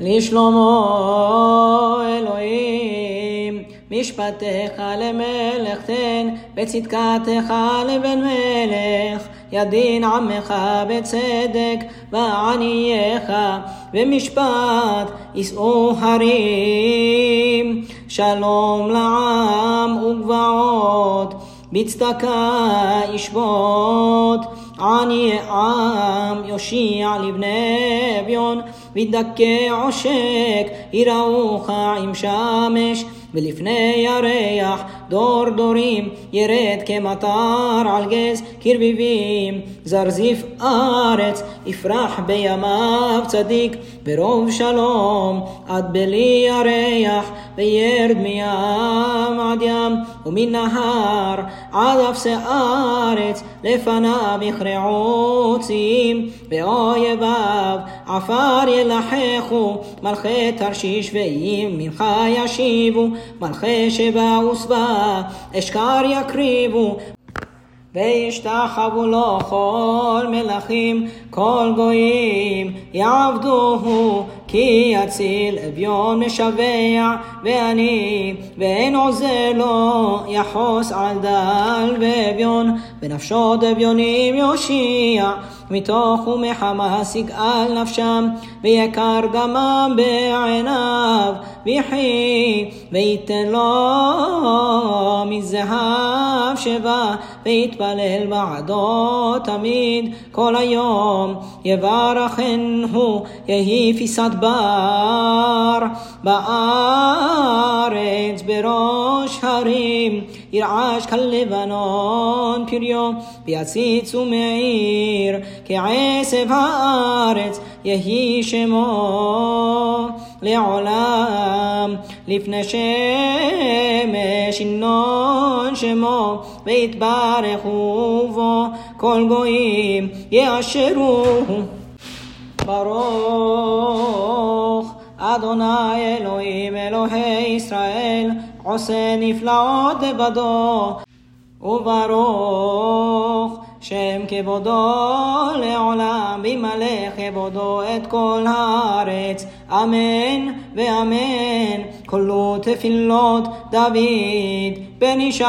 לשלמה אלוהים, משפטיך למלך תן, בצדקתך לבן מלך, ידין עמך בצדק, וענייך במשפט יישאו הרים, שלום לעם וגבעות, בצדקה ישבות. עני עם יושיע לבני אביון, וידכא עושק, יראוך עם שמש. ולפני ירח דור דורים ירד כמטר על גז כרביבים זרזיף ארץ יפרח בימיו צדיק ברוב שלום עד בלי ירח וירד מים עד ים ומן נהר עד אפסי ארץ לפניו יכרעו ציים ואויביו עפר ילחכו מלכי תרשיש ואיים ממך ישיבו מלכי שבע וסבא אשכר יקריבו וישתחוו לו כל מלכים, כל גויים יעבדוהו, כי יציל אביון משבע ועני, ואין עוזר לו, יחוס על דל ואביון, בנפשות אביונים יושיע. מתוך ומחמס יגאל נפשם, ויקר דמם בעיניו, ויחי, ויתן לו מזהב שבא, ויתפלל בעדו תמיד, כל היום, יברכנו, יהי פיסת בר, בארץ בראש הרים, ירעש כלבנון פריו, ויציץ ומעיר, כעשב הארץ יהי שמו לעולם לפני שמש ינון שמו ויתברכו בו כל גויים יאשרוהו ברוך אדוני אלוהים אלוהי ישראל עושה נפלאות לבדו וברוך שם כבודו לעולם, וימלא כבודו את כל הארץ, אמן ואמן. כלו תפילות דוד בן ישי.